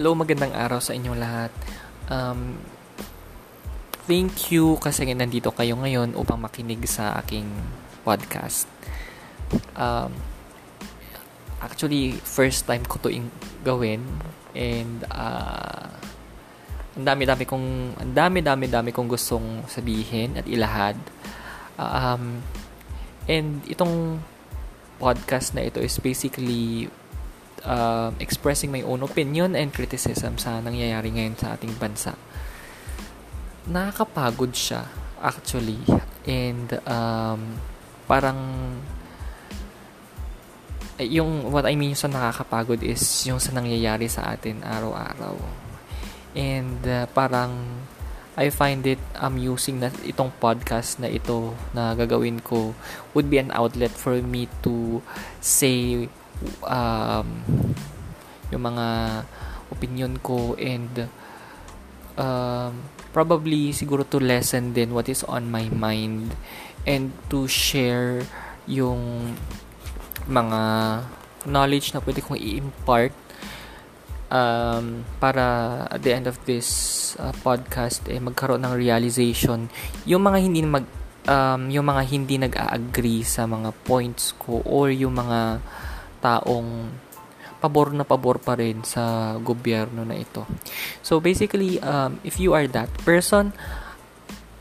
Hello, magandang araw sa inyong lahat. Um, thank you kasi nandito kayo ngayon upang makinig sa aking podcast. Um, actually, first time ko to gawin and uh, ang dami-dami kong ang dami-dami-dami kong gustong sabihin at ilahad. Um, and itong podcast na ito is basically uh, expressing my own opinion and criticism sa nangyayari ngayon sa ating bansa. Nakakapagod siya, actually. And, um, parang, eh, yung, what I mean sa nakakapagod is yung sa nangyayari sa atin araw-araw. And, uh, parang, I find it amusing na itong podcast na ito na gagawin ko would be an outlet for me to say um, yung mga opinion ko and um, probably siguro to lessen din what is on my mind and to share yung mga knowledge na pwede kong i-impart um, para at the end of this uh, podcast eh magkaroon ng realization. Yung mga hindi mag um, yung mga hindi nag-agree sa mga points ko or yung mga taong pabor na pabor pa rin sa gobyerno na ito. So basically, um, if you are that person,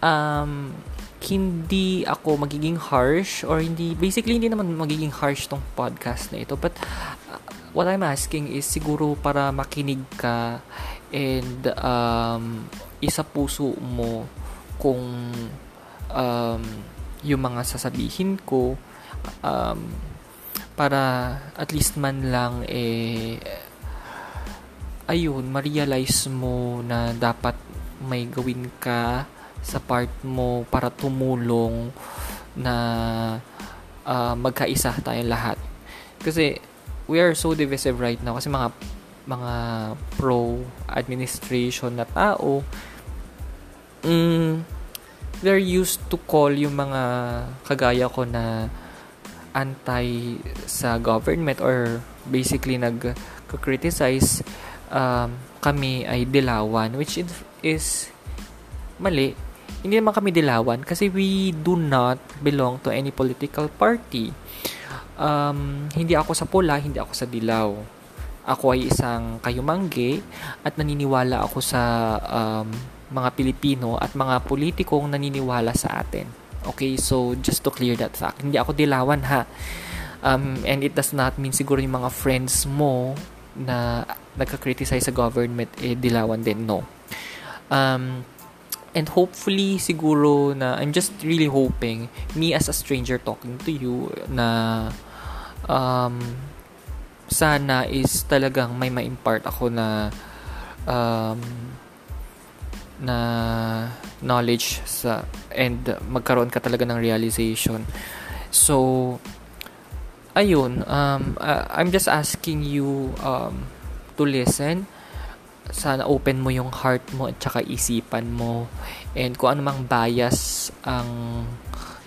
um, hindi ako magiging harsh or hindi, basically hindi naman magiging harsh tong podcast na ito. But uh, what I'm asking is siguro para makinig ka and um, isa puso mo kung um, yung mga sasabihin ko um, para at least man lang eh ayun, ma-realize mo na dapat may gawin ka sa part mo para tumulong na uh, magkaisa tayong lahat. Kasi we are so divisive right now kasi mga mga pro administration na tao mm, they're used to call yung mga kagaya ko na anti sa government or basically nag-criticize um, kami ay dilawan which is, mali. Hindi naman kami dilawan kasi we do not belong to any political party. Um, hindi ako sa pula hindi ako sa dilaw. Ako ay isang kayumangge at naniniwala ako sa um, mga Pilipino at mga politikong naniniwala sa atin Okay, so just to clear that fact, hindi ako dilawan ha. Um, and it does not mean siguro yung mga friends mo na nagka-criticize sa government, eh, dilawan din. No. Um, and hopefully, siguro na, I'm just really hoping, me as a stranger talking to you, na um, sana is talagang may ma-impart ako na um, na knowledge sa and magkaroon ka talaga ng realization. So ayun, um uh, I'm just asking you um to listen. Sana open mo yung heart mo at saka isipan mo and kung ano mang bias ang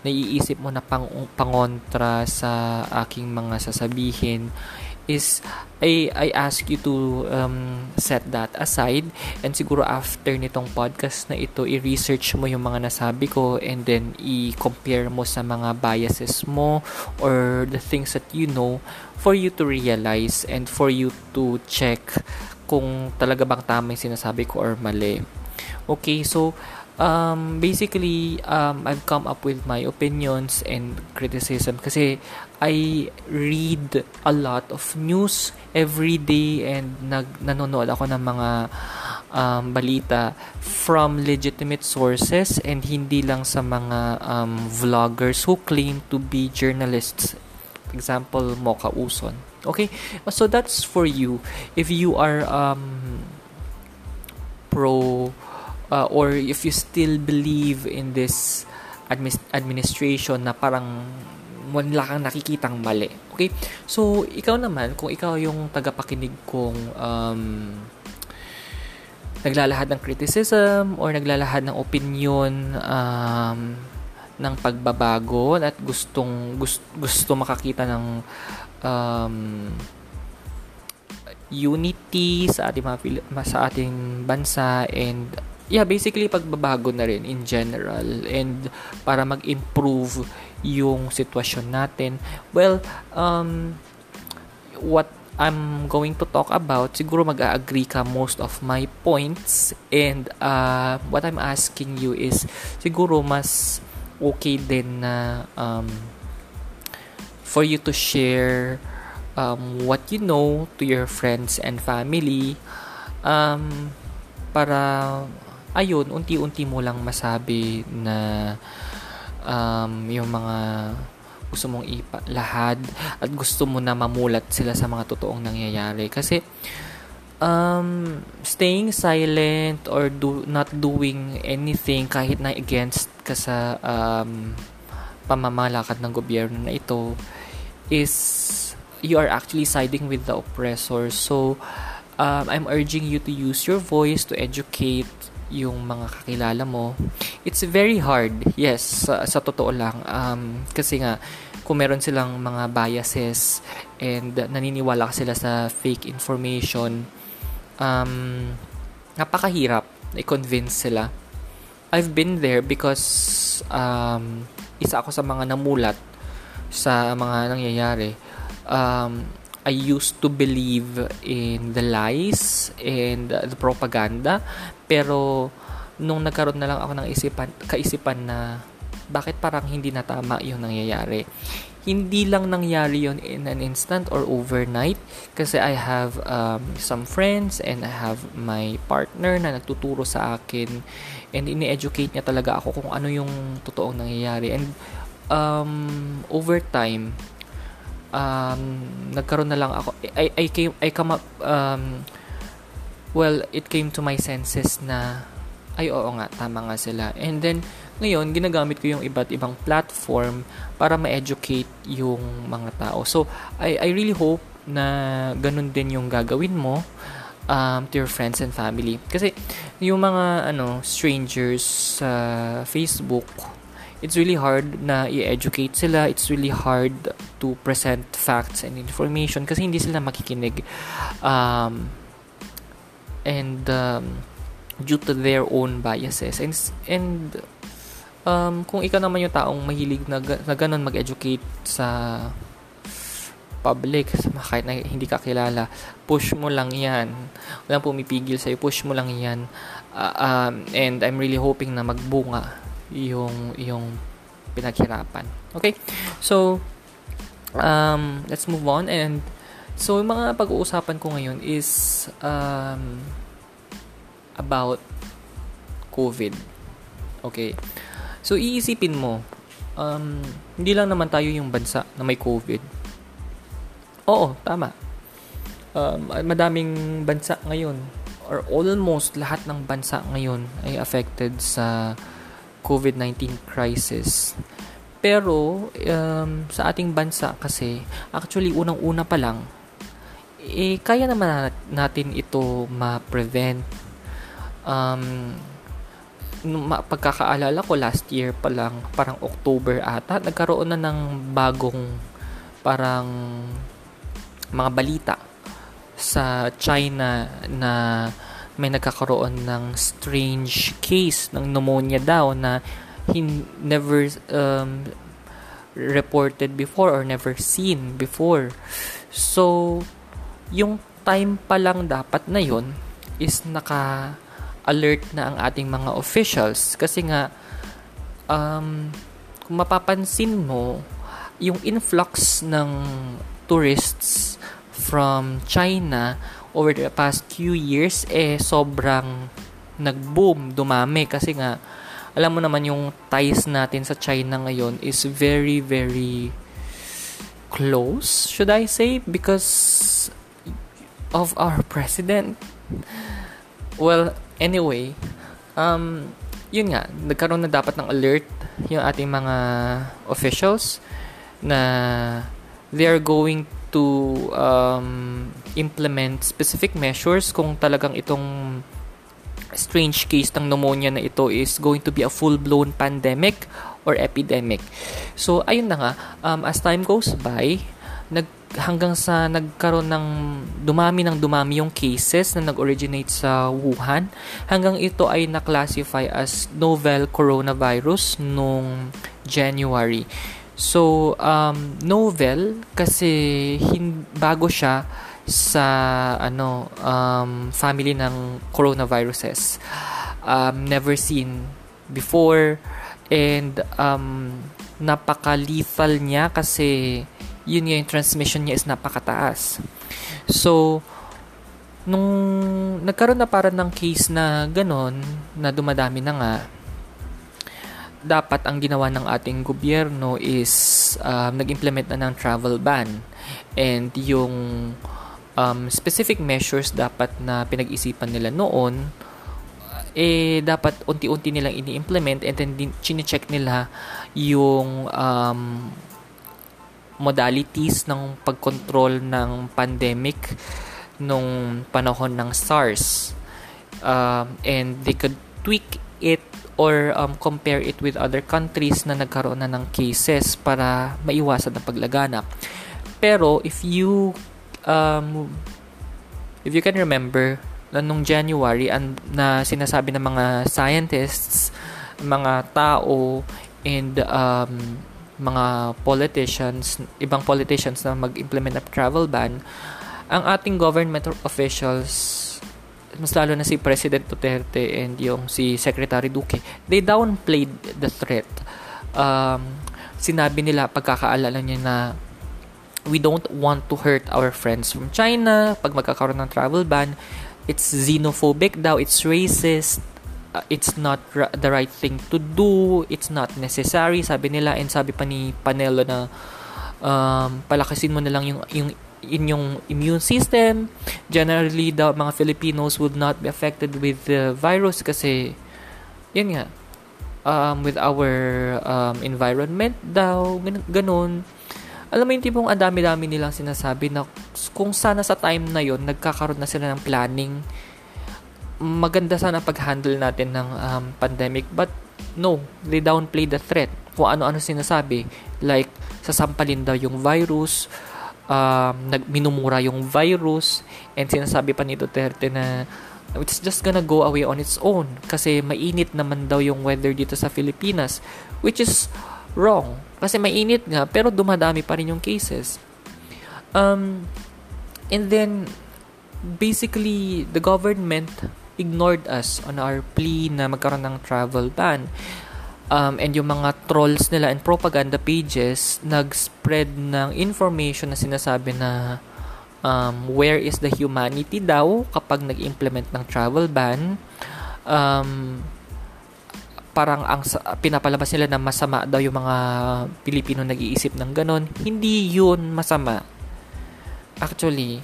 naiisip mo na pang pangontra sa aking mga sasabihin is I I ask you to um, set that aside and siguro after nitong podcast na ito i-research mo yung mga nasabi ko and then i-compare mo sa mga biases mo or the things that you know for you to realize and for you to check kung talaga bang tama yung sinasabi ko or mali. Okay, so um, basically, um, I've come up with my opinions and criticism kasi I read a lot of news every day and nag nanonood ako ng mga um, balita from legitimate sources and hindi lang sa mga um, vloggers who claim to be journalists. Example, Mocha Uson. Okay? So that's for you. If you are um, pro uh, or if you still believe in this admi- administration na parang wala kang nakikitang mali. Okay? So, ikaw naman, kung ikaw yung tagapakinig kong um, naglalahad ng criticism or naglalahad ng opinion um, ng pagbabago at gustong gusto, gusto makakita ng um, unity sa ating mga sa ating bansa and yeah, basically pagbabago na rin in general and para mag-improve yung sitwasyon natin. Well, um, what I'm going to talk about, siguro mag-agree ka most of my points and uh, what I'm asking you is siguro mas okay din na um, for you to share um, what you know to your friends and family um, para ayun, unti-unti mo lang masabi na um, yung mga gusto mong ipalahad at gusto mo na mamulat sila sa mga totoong nangyayari. Kasi, um, staying silent or do, not doing anything kahit na against ka sa um, pamamalakad ng gobyerno na ito is you are actually siding with the oppressor. So, um, I'm urging you to use your voice to educate yung mga kakilala mo. It's very hard, yes, sa, sa totoo lang. Um, kasi nga, kung meron silang mga biases and naniniwala sila sa fake information, um, napakahirap i-convince sila. I've been there because um, isa ako sa mga namulat sa mga nangyayari. Um, I used to believe in the lies and the propaganda pero nung nagkaroon na lang ako ng isipan, kaisipan na bakit parang hindi na tama yung nangyayari. Hindi lang nangyari yon in an instant or overnight kasi I have um, some friends and I have my partner na nagtuturo sa akin and ini-educate niya talaga ako kung ano yung totoong nangyayari and um, over time um, nagkaroon na lang ako I, I came I come up um, well it came to my senses na ay oo nga tama nga sila and then ngayon ginagamit ko yung iba't ibang platform para ma-educate yung mga tao so I I really hope na ganun din yung gagawin mo um, to your friends and family kasi yung mga ano strangers sa uh, Facebook it's really hard na i-educate sila. It's really hard to present facts and information kasi hindi sila makikinig. Um, and um, due to their own biases. And, and um, kung ikaw naman yung taong mahilig na, na ganun mag-educate sa public, kahit na hindi ka kilala, push mo lang yan. Walang pumipigil sa'yo, push mo lang yan. Uh, um, and I'm really hoping na magbunga yung yung pinaghirapan. Okay? So um let's move on and so yung mga pag-uusapan ko ngayon is um about COVID. Okay? So iisipin mo um hindi lang naman tayo yung bansa na may COVID. Oo, tama. Um, madaming bansa ngayon or almost lahat ng bansa ngayon ay affected sa COVID-19 crisis. Pero um, sa ating bansa kasi actually unang-una pa lang eh kaya naman natin ito ma-prevent. Um, pagkakaalala ko last year pa lang, parang October ata, nagkaroon na ng bagong parang mga balita sa China na may nagkakaroon ng strange case ng pneumonia daw na he never um, reported before or never seen before. So, yung time pa lang dapat na yon is naka-alert na ang ating mga officials kasi nga um, kung mapapansin mo yung influx ng tourists from China over the past few years, eh, sobrang nag-boom, dumami. Kasi nga, alam mo naman yung ties natin sa China ngayon is very, very close, should I say? Because of our president. Well, anyway, um, yun nga, nagkaroon na dapat ng alert yung ating mga officials na they are going to um, implement specific measures kung talagang itong strange case ng pneumonia na ito is going to be a full-blown pandemic or epidemic. So, ayun na nga, um, as time goes by, nag hanggang sa nagkaroon ng dumami ng dumami yung cases na nag-originate sa Wuhan hanggang ito ay na-classify as novel coronavirus nung January. So, um, novel kasi hin- bago siya sa ano um, family ng coronaviruses. Um, never seen before and um, napaka-lethal niya kasi yun yung transmission niya is napakataas. So, nung nagkaroon na para ng case na ganon, na dumadami na nga, dapat ang ginawa ng ating gobyerno is um, nag-implement na ng travel ban. And yung um, specific measures dapat na pinag-isipan nila noon, eh dapat unti-unti nilang ini-implement and then chine-check nila yung um, modalities ng pagkontrol ng pandemic nung panahon ng SARS. Um, and they could tweak it or um, compare it with other countries na nagkaroon na ng cases para maiwasan ang paglaganap. Pero if you um, if you can remember na nung January an, na sinasabi ng mga scientists, mga tao and um, mga politicians, ibang politicians na mag-implement ng travel ban, ang ating government officials, mas lalo na si President Duterte and yung si Secretary Duque, they downplayed the threat. Um, sinabi nila, pagkakaalala niya na we don't want to hurt our friends from China pag magkakaroon ng travel ban. It's xenophobic daw, it's racist, uh, it's not ra- the right thing to do, it's not necessary, sabi nila, and sabi pa ni Panelo na um, palakasin mo na lang yung, yung inyong immune system. Generally, the mga Filipinos would not be affected with the virus kasi, yun nga, um, with our um, environment daw, ganun. Alam mo yung tipong ang dami-dami nilang sinasabi na kung sana sa time na yon nagkakaroon na sila ng planning maganda sana pag-handle natin ng um, pandemic but no, they downplay the threat. Kung ano-ano sinasabi like sasampalin daw yung virus, um, nagminumura yung virus and sinasabi pa ni Duterte na it's just gonna go away on its own kasi mainit naman daw yung weather dito sa Pilipinas which is wrong kasi mainit nga pero dumadami pa rin yung cases um, and then basically the government ignored us on our plea na magkaroon ng travel ban. Um, and yung mga trolls nila and propaganda pages nag-spread ng information na sinasabi na um, where is the humanity daw kapag nag-implement ng travel ban. Um, parang ang pinapalabas nila na masama daw yung mga Pilipino nag-iisip ng ganon. Hindi yun masama. Actually,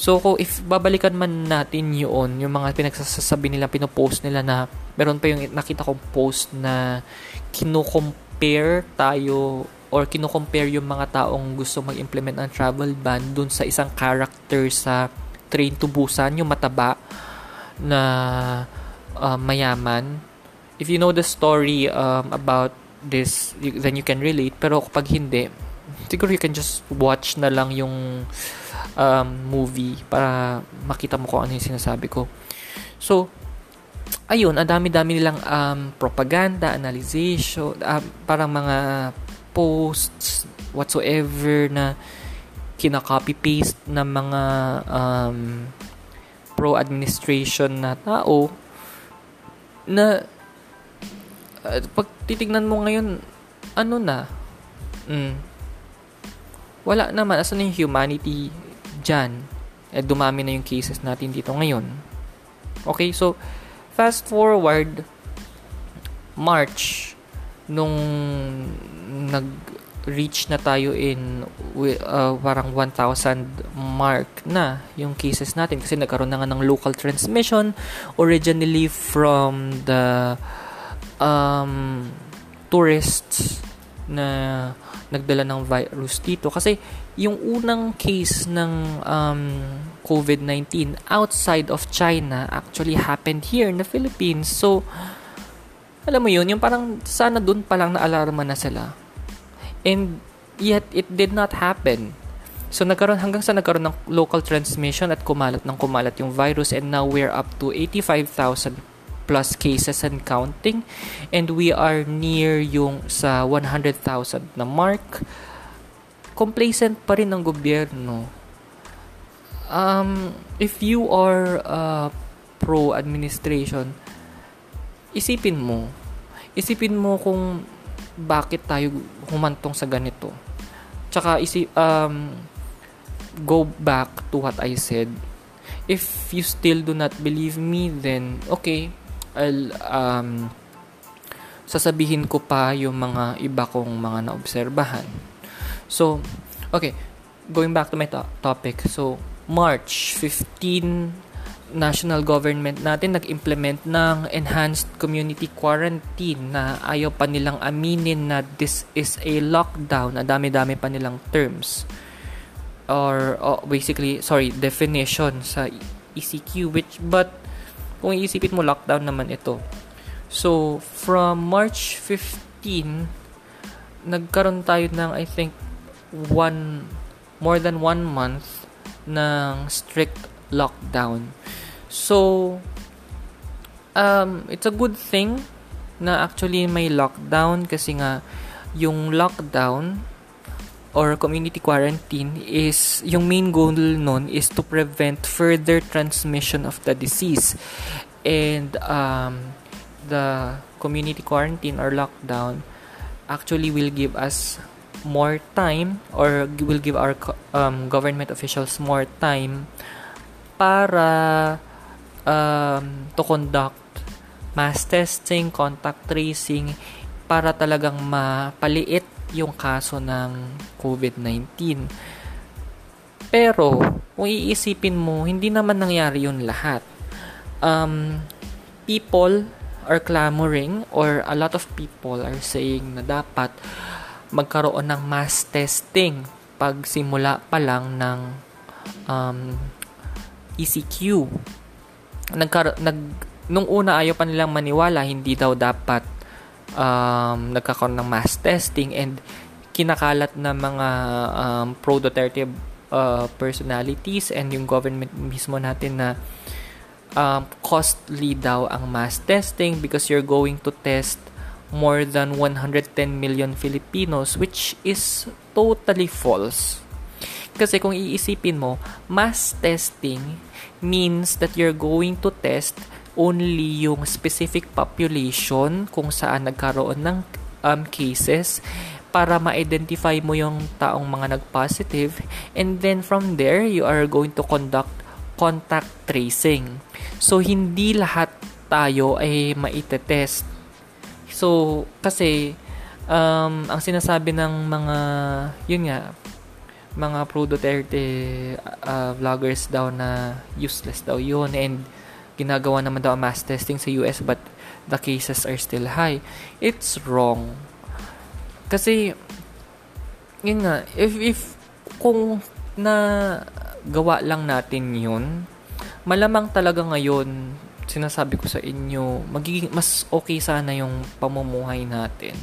So, kung if babalikan man natin yun, yung mga pinagsasabi nila, pinopost nila na, meron pa yung nakita kong post na kino-compare tayo or kino-compare yung mga taong gusto mag-implement ng travel ban dun sa isang character sa Train to Busan, yung mataba na uh, mayaman. If you know the story um, about this, then you can relate. Pero kapag hindi, siguro you can just watch na lang yung um, movie para makita mo kung ano yung sinasabi ko. So, ayun, ang dami-dami nilang um, propaganda, analyzation, um, parang mga posts whatsoever na kinaka-copy-paste ng mga um, pro-administration na tao na uh, pag titignan mo ngayon, ano na, mm, wala naman, asan yung humanity dyan, eh, dumami na yung cases natin dito ngayon. Okay, so, fast forward, March, nung nag-reach na tayo in uh, parang 1,000 mark na yung cases natin kasi nagkaroon na nga ng local transmission originally from the um, tourists na nagdala ng virus dito kasi yung unang case ng um, COVID-19 outside of China actually happened here in the Philippines. So, alam mo yun, yung parang sana dun pa lang na-alarma na sila. And yet, it did not happen. So nagkaroon hanggang sa nagkaroon ng local transmission at kumalat ng kumalat yung virus and now we're up to 85,000 plus cases and counting and we are near yung sa 100,000 na mark. Complacent pa rin ng gobyerno. Um, if you are uh, pro administration, isipin mo, isipin mo kung bakit tayo humantong sa ganito. Tsaka isip um go back to what I said. If you still do not believe me, then okay, I'll um, sasabihin ko pa yung mga iba kong mga naobserbahan. So, okay, going back to my to- topic. So, March 15 national government natin nag-implement ng enhanced community quarantine na ayaw pa nilang aminin na this is a lockdown. Na dami-dami pa nilang terms or oh, basically sorry definition sa ECQ which but kung iisipin mo lockdown naman ito so from March 15 nagkaroon tayo ng I think one more than one month ng strict lockdown. So um, it's a good thing na actually may lockdown kasi nga yung lockdown or community quarantine is yung main goal nun is to prevent further transmission of the disease. And um, the community quarantine or lockdown actually will give us more time or will give our um, government officials more time para um, to conduct mass testing, contact tracing para talagang mapaliit yung kaso ng COVID-19. Pero, kung iisipin mo, hindi naman nangyari yun lahat. Um, people are clamoring or a lot of people are saying na dapat magkaroon ng mass testing pag simula pa lang ng um, ECQ. Nagkar- nag, nung una ayaw pa nilang maniwala, hindi daw dapat um, nagkakaroon ng mass testing and kinakalat na mga um, pro-Duterte uh, personalities and yung government mismo natin na um, costly daw ang mass testing because you're going to test more than 110 million Filipinos which is totally false. Kasi kung iisipin mo, mass testing means that you're going to test only yung specific population kung saan nagkaroon ng um, cases para ma-identify mo yung taong mga nag-positive and then from there you are going to conduct contact tracing. So hindi lahat tayo ay maitetest. So kasi um, ang sinasabi ng mga yun nga mga pro Duterte uh, vloggers daw na useless daw yun and ginagawa naman daw mass testing sa US but the cases are still high. It's wrong. Kasi, yun nga, if, if kung na gawa lang natin yun, malamang talaga ngayon, sinasabi ko sa inyo, magiging mas okay sana yung pamumuhay natin.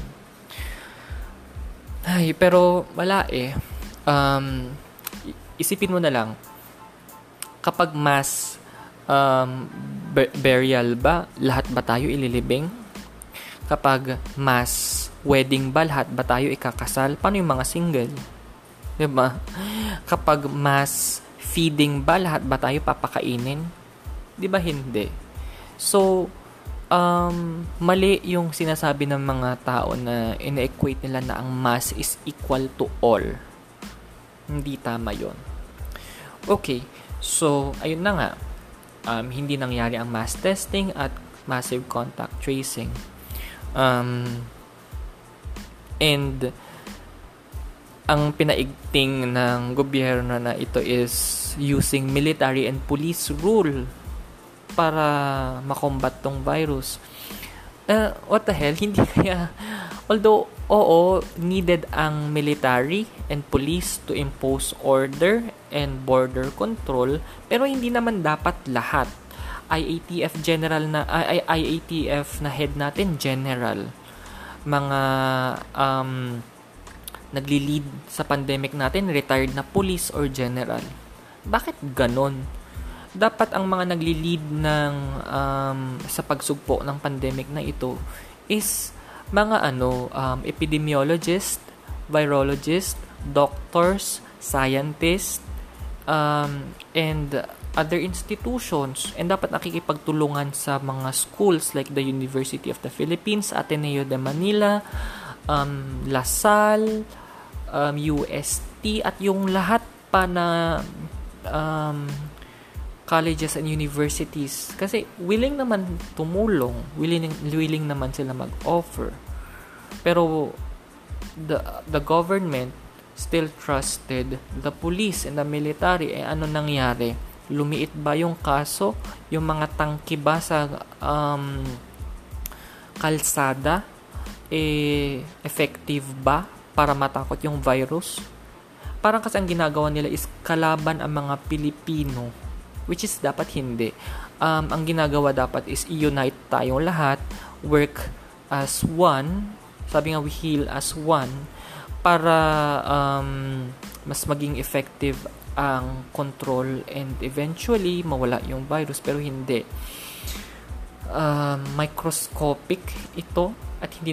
Ay, pero wala eh. Um, isipin mo na lang, kapag mass um, burial ba, lahat ba tayo ililibing? Kapag mass wedding ba, lahat ba tayo ikakasal? Paano yung mga single? ba? Diba? Kapag mass feeding ba, lahat ba tayo papakainin? Di ba hindi? So, um, mali yung sinasabi ng mga tao na ina-equate nila na ang mass is equal to all. Hindi tama yon. Okay, so, ayun na nga um, hindi nangyari ang mass testing at massive contact tracing. Um, and ang pinaigting ng gobyerno na ito is using military and police rule para makombat tong virus. Uh, what the hell? Hindi kaya... Although, oo, needed ang military and police to impose order and border control, pero hindi naman dapat lahat. IATF general na I, IATF na head natin general mga um, nagli-lead sa pandemic natin retired na police or general. Bakit ganon? Dapat ang mga nagli-lead ng um, sa pagsugpo ng pandemic na ito is mga ano um, epidemiologist, virologist, doctors, scientists, um, and other institutions. And dapat nakikipagtulungan sa mga schools like the University of the Philippines, Ateneo de Manila, um, LaSalle, um, UST at yung lahat pa na um, colleges and universities. Kasi willing naman tumulong willing willing naman sila mag-offer. Pero the the government still trusted the police and the military. Eh ano nangyari? Lumiit ba yung kaso? Yung mga tangki ba sa um, kalsada? Eh effective ba para matakot yung virus? Parang kasi ang ginagawa nila is kalaban ang mga Pilipino which is dapat hindi. Um, ang ginagawa dapat is i-unite tayong lahat, work as one, sabi nga we heal as one para um, mas maging effective ang control and eventually mawala yung virus pero hindi. Uh, microscopic ito at hindi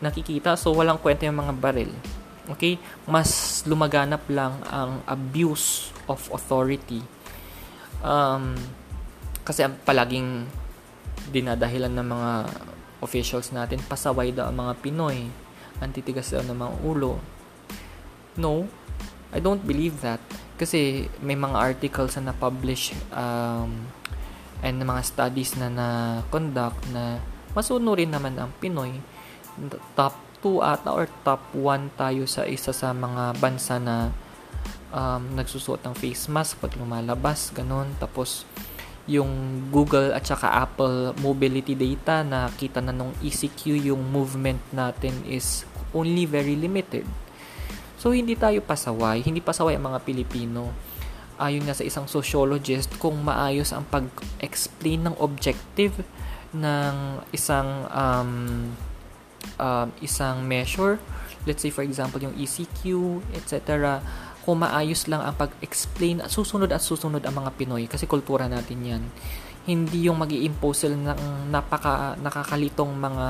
nakikita, so walang kwenta yung mga baril. Okay? Mas lumaganap lang ang abuse of authority um, kasi palaging dinadahilan ng mga officials natin pasaway daw ang mga Pinoy. Antitigas daw ng mga ulo. No I don't believe that. Kasi may mga articles na na-publish um, and mga studies na na-conduct na masunurin naman ang Pinoy. Top 2 ata or top 1 tayo sa isa sa mga bansa na um, nagsusuot ng face mask pag lumalabas, ganun. Tapos, yung Google at saka Apple mobility data na kita na nung ECQ yung movement natin is only very limited. So, hindi tayo pasaway, hindi pasaway ang mga Pilipino. Ayon nga sa isang sociologist, kung maayos ang pag-explain ng objective ng isang um, um, isang measure, let's say for example yung ECQ, etc., kung maayos lang ang pag-explain at susunod at susunod ang mga Pinoy kasi kultura natin yan. Hindi yung mag impose sila ng napaka nakakalitong mga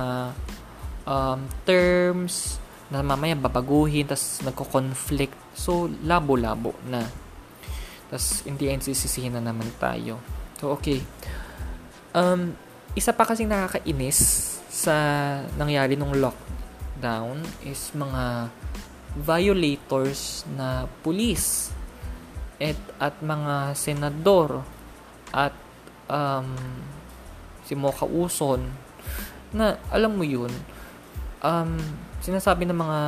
um, terms, na mamaya babaguhin, tas nagko-conflict. So, labo-labo na. Tas, in the end, sisisihin na naman tayo. So, okay. Um, isa pa kasing nakakainis sa nangyari nung lockdown is mga violators na pulis at, at mga senador at um, si Mocha Uson na alam mo yun um, sinasabi ng mga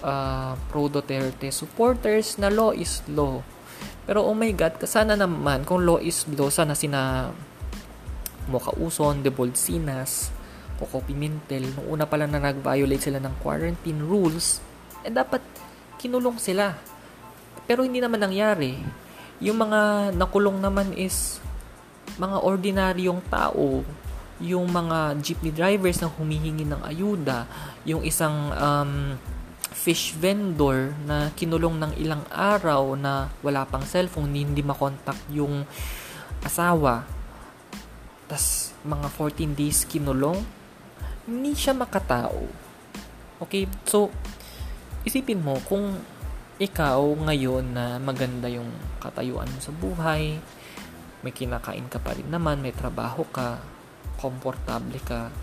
uh, pro Duterte supporters na law is law. Pero oh my God, sana naman kung law is law, sana sina Mokauson, De Bolsinas, Coco Pimentel, nung una pa lang na nag-violate sila ng quarantine rules, eh dapat kinulong sila. Pero hindi naman nangyari. Yung mga nakulong naman is mga ordinaryong tao yung mga jeepney drivers na humihingi ng ayuda, yung isang um, fish vendor na kinulong ng ilang araw na wala pang cellphone, hindi makontak yung asawa. Tas mga 14 days kinulong, hindi siya makatao. Okay, so isipin mo kung ikaw ngayon na maganda yung katayuan mo sa buhay, may kinakain ka pa rin naman, may trabaho ka, komportable ka,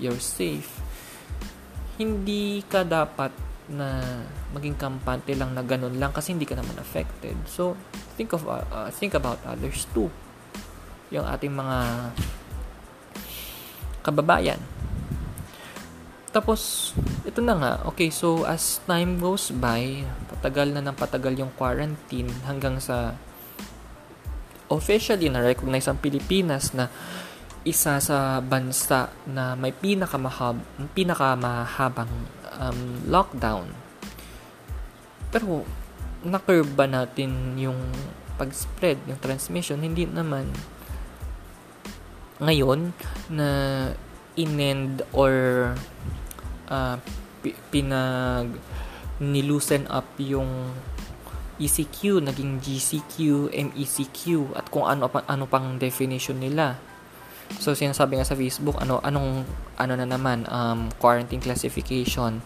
you're safe, hindi ka dapat na maging kampante lang na ganun lang kasi hindi ka naman affected. So, think of uh, uh, think about others too. Yung ating mga kababayan. Tapos, ito na nga. Okay, so as time goes by, patagal na ng patagal yung quarantine hanggang sa officially na-recognize ang Pilipinas na isa sa bansa na may pinakamahab, pinakamahabang um, lockdown. Pero, na-curve ba natin yung pag-spread, yung transmission? Hindi naman. Ngayon, na inend or uh, pinag nilusen up yung ECQ, naging GCQ, MECQ, at kung ano, ano pang definition nila. So, sinasabi nga sa Facebook, ano, anong, ano na naman, um, quarantine classification,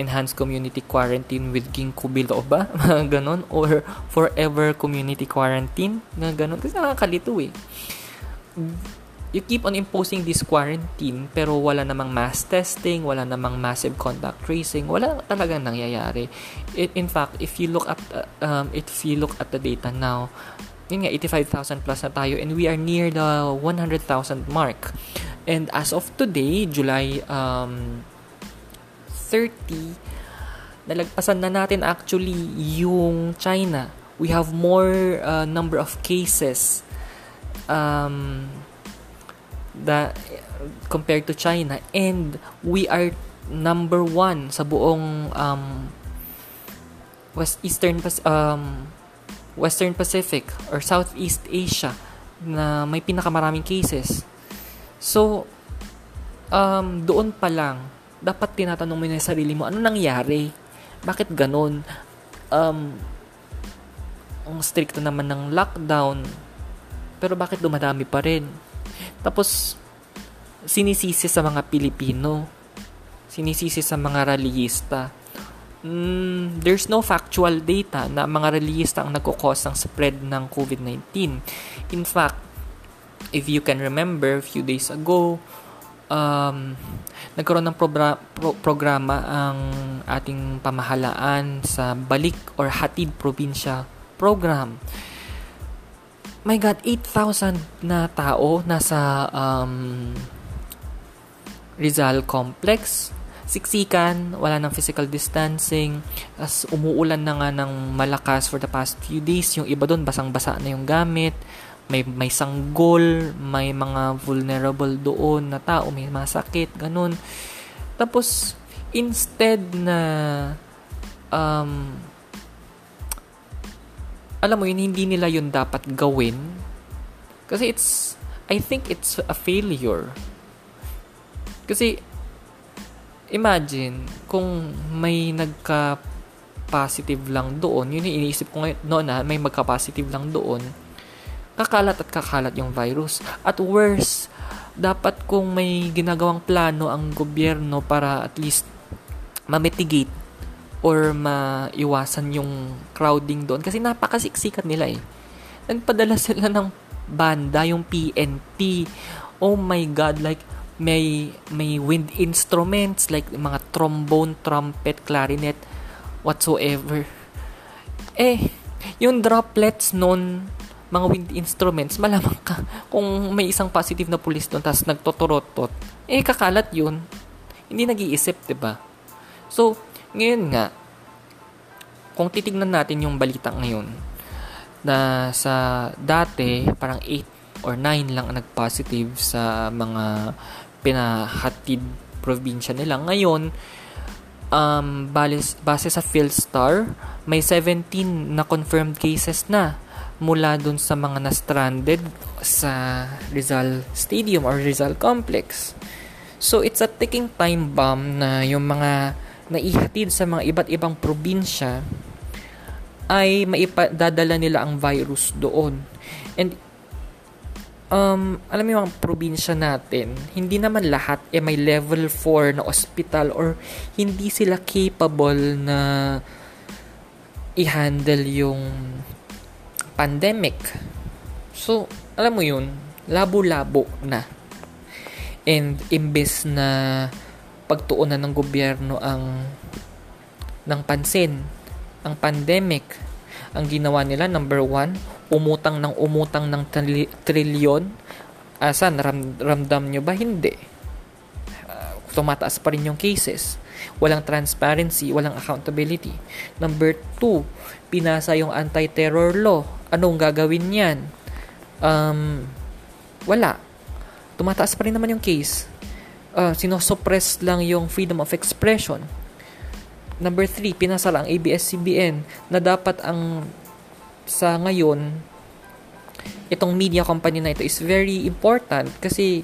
enhanced community quarantine with ginkgo biloba, ganon, or forever community quarantine, na ganon, kasi nakakalito eh you keep on imposing this quarantine pero wala namang mass testing, wala namang massive contact tracing, wala talagang nangyayari. It, in fact, if you look at uh, um, if you look at the data now, yun nga 85,000 plus na tayo and we are near the 100,000 mark. And as of today, July um, 30, nalagpasan na natin actually yung China. We have more uh, number of cases um, the compared to China and we are number one sa buong um, West Eastern um, Western Pacific or Southeast Asia na may pinakamaraming cases. So, um, doon pa lang, dapat tinatanong mo na yung sarili mo, ano nangyari? Bakit ganun? Um, ang stricto naman ng lockdown, pero bakit dumadami pa rin? Tapos, sinisisi sa mga Pilipino. Sinisisi sa mga rallyista. Mm, there's no factual data na mga rallyista ang nagkukos ng spread ng COVID-19. In fact, if you can remember, a few days ago, um, nagkaroon ng probra- pro- programa ang ating pamahalaan sa Balik or Hatid Probinsya program my God, 8,000 na tao nasa um, Rizal Complex. Siksikan, wala ng physical distancing. As umuulan na nga ng malakas for the past few days. Yung iba doon, basang-basa na yung gamit. May, may sanggol, may mga vulnerable doon na tao, may masakit, ganun. Tapos, instead na um, alam mo yun, hindi nila yun dapat gawin. Kasi it's, I think it's a failure. Kasi, imagine, kung may nagka positive lang doon, yun yung iniisip ko ngayon noon na may magka-positive lang doon, kakalat at kakalat yung virus. At worse, dapat kung may ginagawang plano ang gobyerno para at least ma-mitigate or maiwasan yung crowding doon kasi napakasiksikat nila eh. Nagpadala sila ng banda, yung PNP. Oh my God, like may may wind instruments like mga trombone, trumpet, clarinet, whatsoever. Eh, yung droplets noon, mga wind instruments, malamang ka kung may isang positive na pulis doon tapos nagtotorotot, eh kakalat yun. Hindi nag-iisip, ba? So, ngayon nga, kung titignan natin yung balita ngayon, na sa dati, parang 8 or 9 lang ang nag-positive sa mga pinahatid probinsya nila. Ngayon, um, base, base sa PhilStar, may 17 na confirmed cases na mula dun sa mga na-stranded sa Rizal Stadium or Rizal Complex. So, it's a ticking time bomb na yung mga na ihatid sa mga iba't ibang probinsya ay maipadadala nila ang virus doon. And um, alam mo yung probinsya natin, hindi naman lahat eh may level 4 na hospital or hindi sila capable na i-handle yung pandemic. So, alam mo yun, labo-labo na. And imbes na pagtuunan ng gobyerno ang ng pansin ang pandemic. Ang ginawa nila number one umutang ng umutang ng trilyon. Asan ram, ramdam nyo ba? Hindi. Uh, tumataas pa rin yung cases. Walang transparency walang accountability. Number two pinasa yung anti-terror law. Anong gagawin yan? Um, wala. Tumataas pa rin naman yung case uh, sinosuppress lang yung freedom of expression. Number three, pinasala ang ABS-CBN na dapat ang sa ngayon itong media company na ito is very important kasi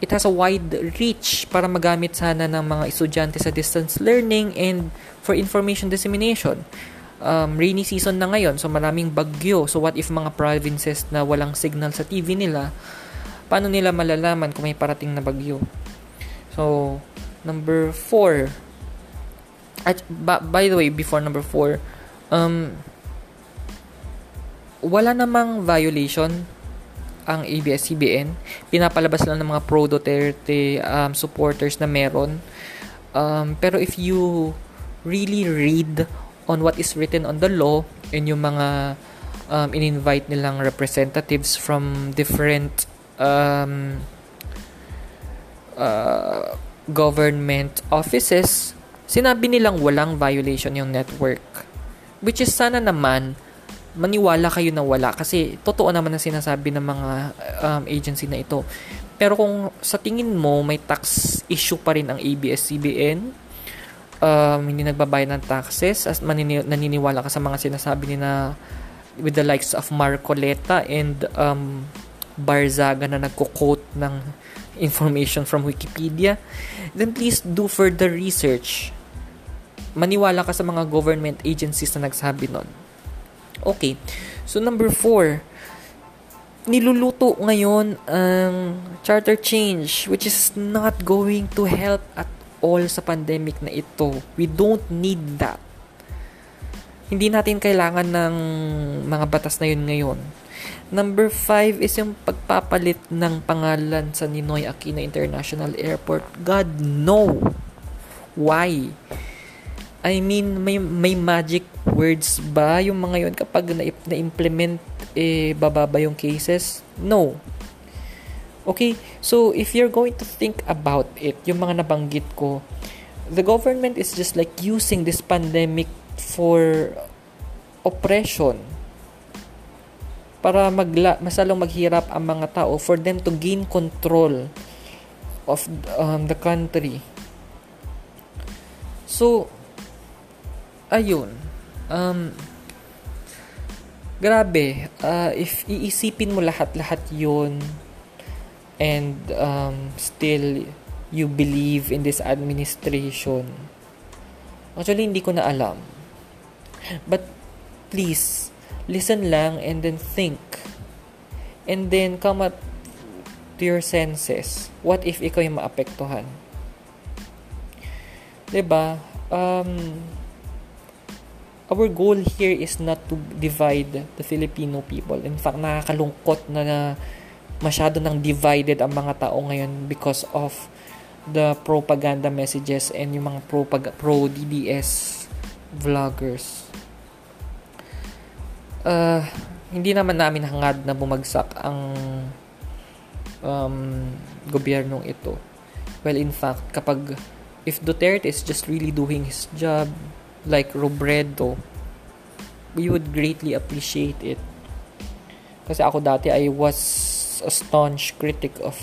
it has a wide reach para magamit sana ng mga estudyante sa distance learning and for information dissemination. Um, rainy season na ngayon, so maraming bagyo. So what if mga provinces na walang signal sa TV nila, paano nila malalaman kung may parating na bagyo? So, number 4. At, by the way, before number 4, um, wala namang violation ang ABS-CBN. Pinapalabas lang ng mga pro Duterte um, supporters na meron. Um, pero if you really read on what is written on the law and yung mga um, in-invite nilang representatives from different um, uh, government offices, sinabi nilang walang violation yung network. Which is sana naman maniwala kayo na wala kasi totoo naman ang sinasabi ng mga um, agency na ito. Pero kung sa tingin mo may tax issue pa rin ang ABS-CBN, um, hindi nagbabayad ng taxes, as manini- naniniwala ka sa mga sinasabi ni na with the likes of Marcoleta and um, Barzaga na nagko-quote ng information from Wikipedia, then please do further research. Maniwala ka sa mga government agencies na nagsabi nun Okay. So, number four, niluluto ngayon ang charter change which is not going to help at all sa pandemic na ito. We don't need that. Hindi natin kailangan ng mga batas na yun ngayon. Number five is yung pagpapalit ng pangalan sa Ninoy Aquino International Airport. God, no! Why? I mean, may, may magic words ba yung mga yon kapag na, na-implement, eh, bababa yung cases? No. Okay, so if you're going to think about it, yung mga nabanggit ko, the government is just like using this pandemic for oppression para magla masalong maghirap ang mga tao for them to gain control of um, the country. So, ayun, um, grabe, uh, if iisipin mo lahat-lahat yun, and um, still you believe in this administration, actually, hindi ko na alam. But, please, listen lang and then think. And then come up to your senses. What if ikaw yung maapektuhan? 'Di ba? Um, our goal here is not to divide the Filipino people. In fact, nakakalungkot na, na masyado nang divided ang mga tao ngayon because of the propaganda messages and yung mga pro, pro DDS vloggers. Uh, hindi naman namin hangad na bumagsak ang um, gobyernong ito. Well, in fact, kapag if Duterte is just really doing his job, like Robredo, we would greatly appreciate it. Kasi ako dati I was a staunch critic of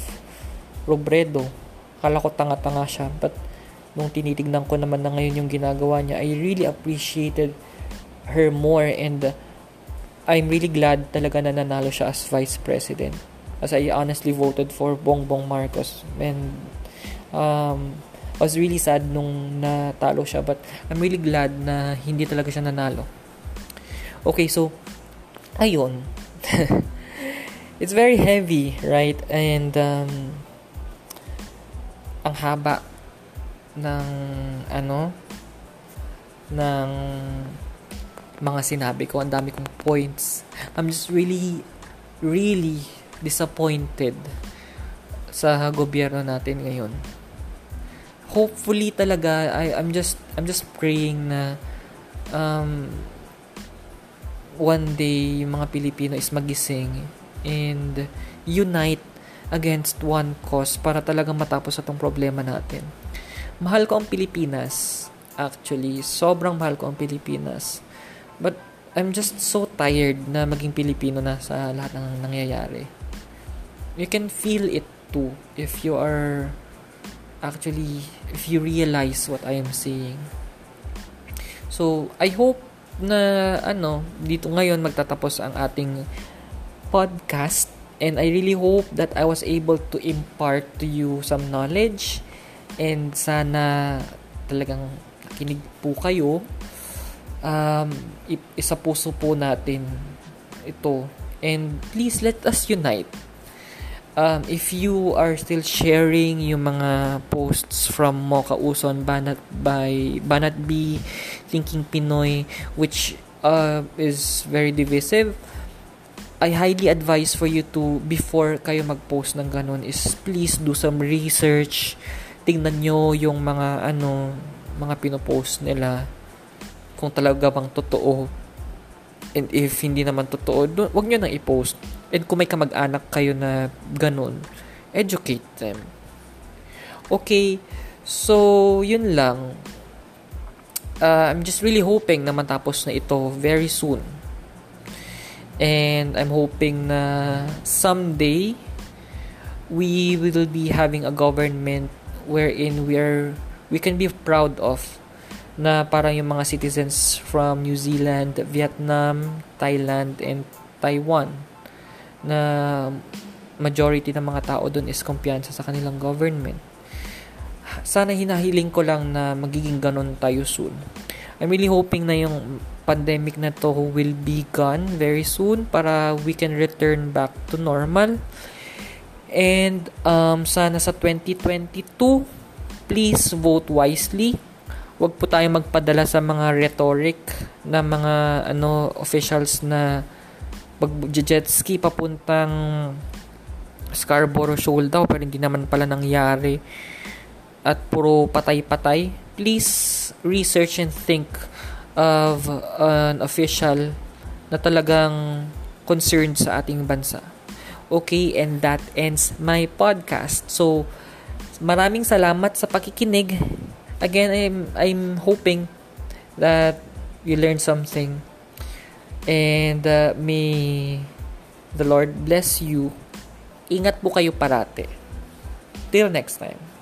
Robredo. Kala ko tanga-tanga siya. But nung tinitignan ko naman na ngayon yung ginagawa niya, I really appreciated her more and I'm really glad talaga na nanalo siya as vice president. As I honestly voted for Bongbong Marcos. And um, I was really sad nung natalo siya but I'm really glad na hindi talaga siya nanalo. Okay, so ayun. It's very heavy, right? And um, ang haba ng ano ng mga sinabi ko, ang dami kong points. I'm just really really disappointed sa gobyerno natin ngayon hopefully talaga I I'm just I'm just praying na um one day yung mga Pilipino is magising and unite against one cause para talaga matapos itong problema natin. Mahal ko ang Pilipinas. Actually, sobrang mahal ko ang Pilipinas. But I'm just so tired na maging Pilipino na sa lahat ng nangyayari. You can feel it too if you are actually if you realize what I am saying. So, I hope na ano, dito ngayon magtatapos ang ating podcast And I really hope that I was able to impart to you some knowledge and sana talagang nakinig po kayo. Um, isa puso po natin ito. And please let us unite. Um, if you are still sharing yung mga posts from Mocha Uson, Banat by Banat B, Thinking Pinoy, which uh, is very divisive, I highly advise for you to, before kayo mag-post ng ganun, is please do some research. Tingnan nyo yung mga, ano, mga pinopost nila. Kung talaga bang totoo. And if hindi naman totoo, do, wag nyo nang i-post. And kung may kamag-anak kayo na ganun, educate them. Okay, so, yun lang. Uh, I'm just really hoping na matapos na ito very soon and I'm hoping na someday we will be having a government wherein we are we can be proud of na parang yung mga citizens from New Zealand, Vietnam, Thailand, and Taiwan na majority ng mga tao doon is kumpiyansa sa kanilang government. Sana hinahiling ko lang na magiging ganon tayo soon. I'm really hoping na yung pandemic na to will be gone very soon para we can return back to normal. And um, sana sa 2022, please vote wisely. Huwag po tayong magpadala sa mga rhetoric na mga ano officials na mag-jet ski papuntang Scarborough Shoal daw pero hindi naman pala nangyari at puro patay-patay. Please research and think of an official na talagang concerned sa ating bansa. Okay, and that ends my podcast. So, maraming salamat sa pakikinig. Again, I'm, I'm hoping that you learned something. And uh, may the Lord bless you. Ingat po kayo parate. Till next time.